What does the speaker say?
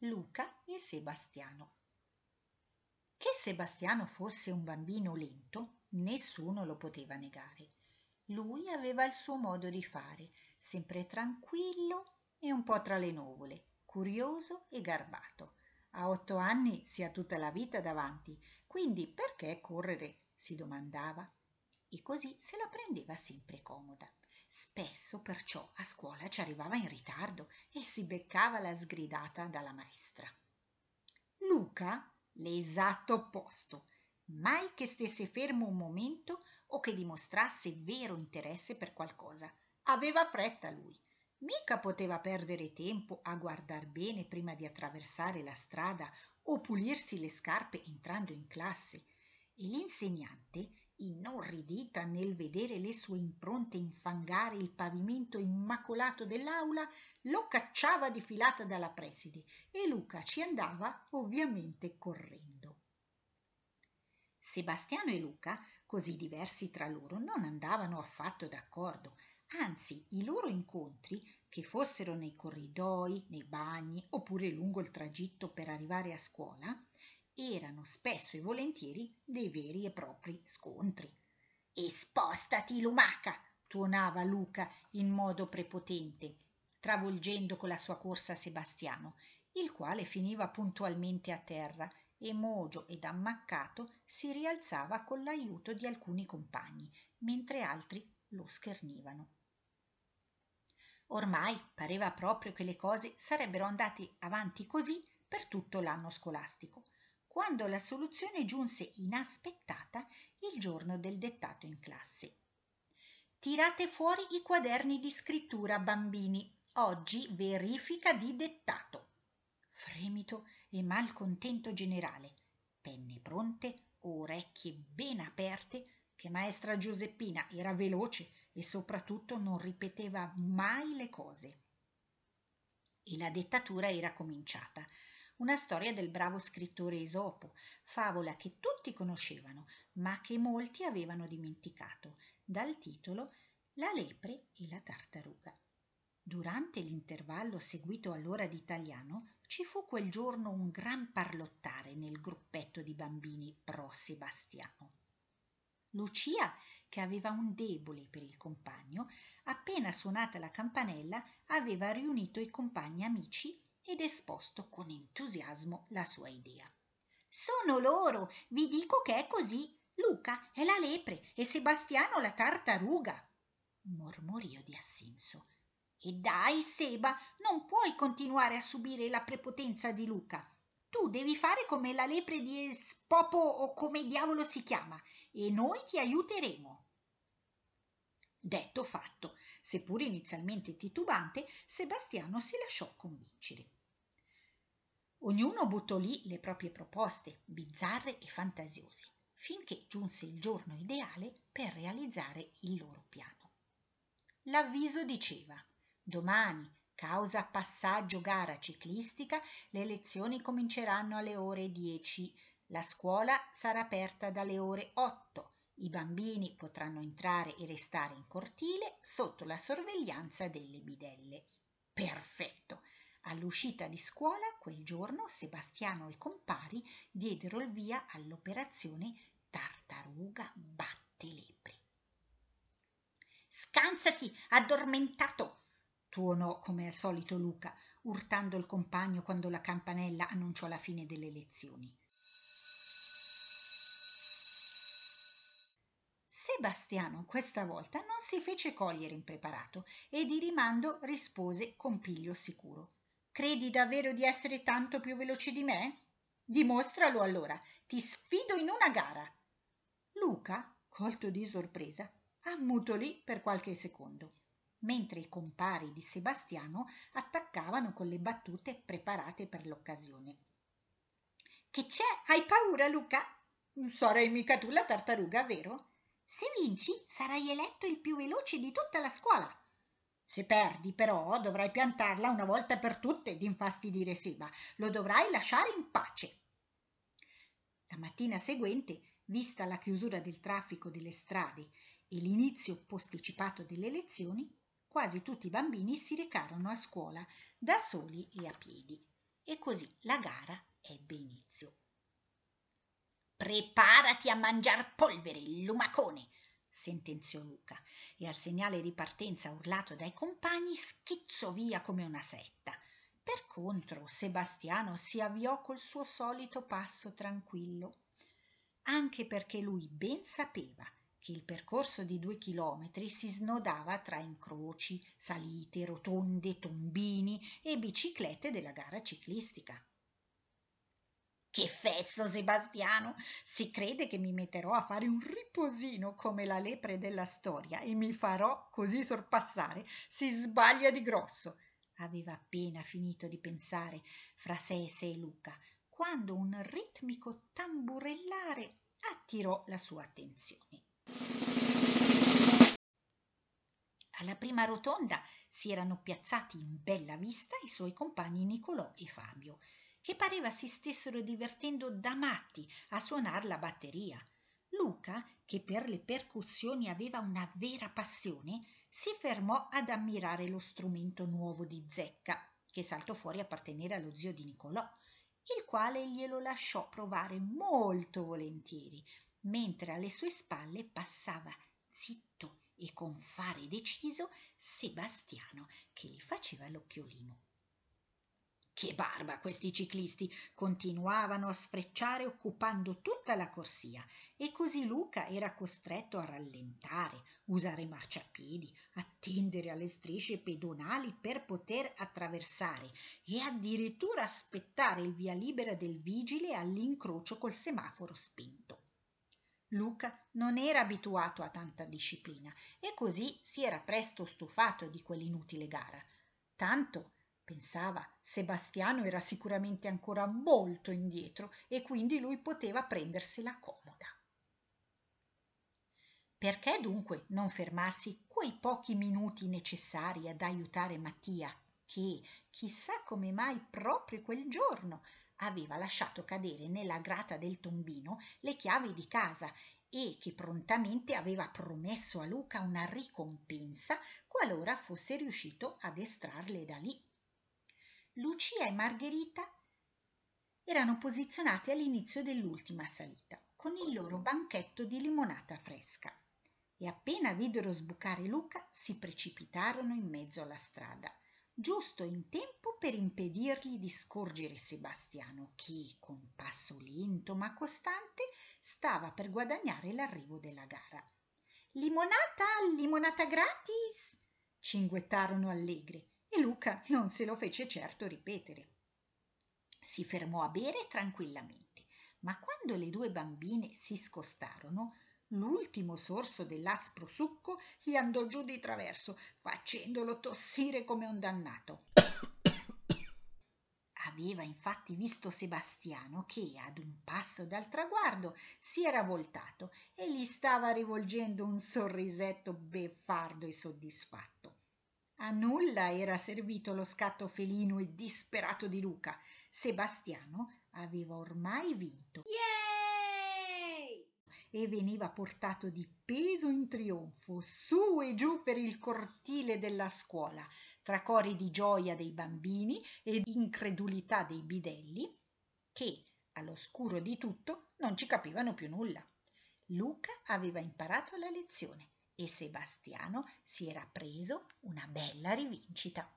Luca e Sebastiano. Che Sebastiano fosse un bambino lento, nessuno lo poteva negare. Lui aveva il suo modo di fare, sempre tranquillo e un po' tra le nuvole, curioso e garbato. A otto anni si ha tutta la vita davanti, quindi perché correre? si domandava. E così se la prendeva sempre comoda. Spesso perciò a scuola ci arrivava in ritardo e si beccava la sgridata dalla maestra. Luca, l'esatto opposto, mai che stesse fermo un momento o che dimostrasse vero interesse per qualcosa. Aveva fretta lui. Mica poteva perdere tempo a guardar bene prima di attraversare la strada o pulirsi le scarpe entrando in classe. E l'insegnante inorridita nel vedere le sue impronte infangare il pavimento immacolato dell'aula, lo cacciava di filata dalla preside e Luca ci andava ovviamente correndo. Sebastiano e Luca, così diversi tra loro, non andavano affatto d'accordo, anzi i loro incontri, che fossero nei corridoi, nei bagni oppure lungo il tragitto per arrivare a scuola, erano spesso e volentieri dei veri e propri scontri. E spostati, lumaca! tuonava Luca in modo prepotente, travolgendo con la sua corsa Sebastiano, il quale finiva puntualmente a terra e mogio ed ammaccato si rialzava con l'aiuto di alcuni compagni, mentre altri lo schernivano. Ormai pareva proprio che le cose sarebbero andate avanti così per tutto l'anno scolastico quando la soluzione giunse inaspettata il giorno del dettato in classe. Tirate fuori i quaderni di scrittura, bambini. Oggi verifica di dettato. Fremito e malcontento generale. Penne pronte, orecchie ben aperte, che maestra Giuseppina era veloce e soprattutto non ripeteva mai le cose. E la dettatura era cominciata una storia del bravo scrittore Esopo, favola che tutti conoscevano, ma che molti avevano dimenticato, dal titolo La lepre e la tartaruga. Durante l'intervallo seguito all'ora di italiano ci fu quel giorno un gran parlottare nel gruppetto di bambini pro Sebastiano. Lucia, che aveva un debole per il compagno, appena suonata la campanella aveva riunito i compagni amici ed esposto con entusiasmo la sua idea. Sono loro, vi dico che è così. Luca è la lepre e Sebastiano la tartaruga. Mormorio di assenso. E dai, Seba, non puoi continuare a subire la prepotenza di Luca. Tu devi fare come la lepre di Spopo o come diavolo si chiama, e noi ti aiuteremo. Detto fatto, seppur inizialmente titubante, Sebastiano si lasciò convincere. Ognuno buttò lì le proprie proposte, bizzarre e fantasiose, finché giunse il giorno ideale per realizzare il loro piano. L'avviso diceva domani, causa passaggio gara ciclistica, le lezioni cominceranno alle ore 10. La scuola sarà aperta dalle ore 8. I bambini potranno entrare e restare in cortile sotto la sorveglianza delle bidelle. Perfetto! All'uscita di scuola quel giorno Sebastiano e compari diedero il via all'operazione Tartaruga batte lepri. Scansati, addormentato! tuonò come al solito Luca, urtando il compagno quando la campanella annunciò la fine delle lezioni. Sebastiano questa volta non si fece cogliere impreparato e di rimando rispose con piglio sicuro. Credi davvero di essere tanto più veloce di me? Dimostralo allora, ti sfido in una gara. Luca, colto di sorpresa, ammutolì per qualche secondo, mentre i compari di Sebastiano attaccavano con le battute preparate per l'occasione. Che c'è? Hai paura, Luca? Non sarai mica tu la tartaruga, vero? Se vinci, sarai eletto il più veloce di tutta la scuola. Se perdi, però, dovrai piantarla una volta per tutte ed infastidire Seba. Lo dovrai lasciare in pace. La mattina seguente, vista la chiusura del traffico delle strade e l'inizio posticipato delle lezioni, quasi tutti i bambini si recarono a scuola da soli e a piedi. e così la gara ebbe inizio. Preparati a mangiar polvere, lumacone! Sentenziò Luca e al segnale di partenza urlato dai compagni schizzò via come una setta. Per contro Sebastiano si avviò col suo solito passo tranquillo, anche perché lui ben sapeva che il percorso di due chilometri si snodava tra incroci, salite, rotonde, tombini e biciclette della gara ciclistica. Che fesso, Sebastiano! Si crede che mi metterò a fare un riposino come la lepre della storia e mi farò così sorpassare. Si sbaglia di grosso. Aveva appena finito di pensare fra sé e sé Luca, quando un ritmico tamburellare attirò la sua attenzione. Alla prima rotonda si erano piazzati in bella vista i suoi compagni Nicolò e Fabio, che pareva si stessero divertendo da matti a suonar la batteria. Luca, che per le percussioni aveva una vera passione, si fermò ad ammirare lo strumento nuovo di Zecca, che saltò fuori appartenere allo zio di Nicolò, il quale glielo lasciò provare molto volentieri, mentre alle sue spalle passava zitto e con fare deciso Sebastiano che gli faceva l'occhiolino. Che barba questi ciclisti! Continuavano a sfrecciare occupando tutta la corsia e così Luca era costretto a rallentare, usare marciapiedi, attendere alle strisce pedonali per poter attraversare e addirittura aspettare il via libera del vigile all'incrocio col semaforo spento. Luca non era abituato a tanta disciplina e così si era presto stufato di quell'inutile gara. Tanto, pensava, Sebastiano era sicuramente ancora molto indietro e quindi lui poteva prendersela comoda. Perché dunque non fermarsi quei pochi minuti necessari ad aiutare Mattia, che, chissà come mai proprio quel giorno, aveva lasciato cadere nella grata del tombino le chiavi di casa e che prontamente aveva promesso a Luca una ricompensa qualora fosse riuscito ad estrarle da lì. Lucia e Margherita erano posizionate all'inizio dell'ultima salita con il loro banchetto di limonata fresca e appena videro sbucare Luca si precipitarono in mezzo alla strada giusto in tempo per impedirgli di scorgere Sebastiano che, con passo lento ma costante, stava per guadagnare l'arrivo della gara. Limonata, limonata gratis! cinguettarono allegre e Luca non se lo fece certo ripetere. Si fermò a bere tranquillamente, ma quando le due bambine si scostarono, L'ultimo sorso dell'aspro succo gli andò giù di traverso, facendolo tossire come un dannato. Aveva infatti visto Sebastiano che ad un passo dal traguardo si era voltato e gli stava rivolgendo un sorrisetto beffardo e soddisfatto. A nulla era servito lo scatto felino e disperato di Luca. Sebastiano aveva ormai vinto. Yeah! e veniva portato di peso in trionfo su e giù per il cortile della scuola, tra cori di gioia dei bambini e di incredulità dei bidelli, che, all'oscuro di tutto, non ci capivano più nulla. Luca aveva imparato la lezione e Sebastiano si era preso una bella rivincita.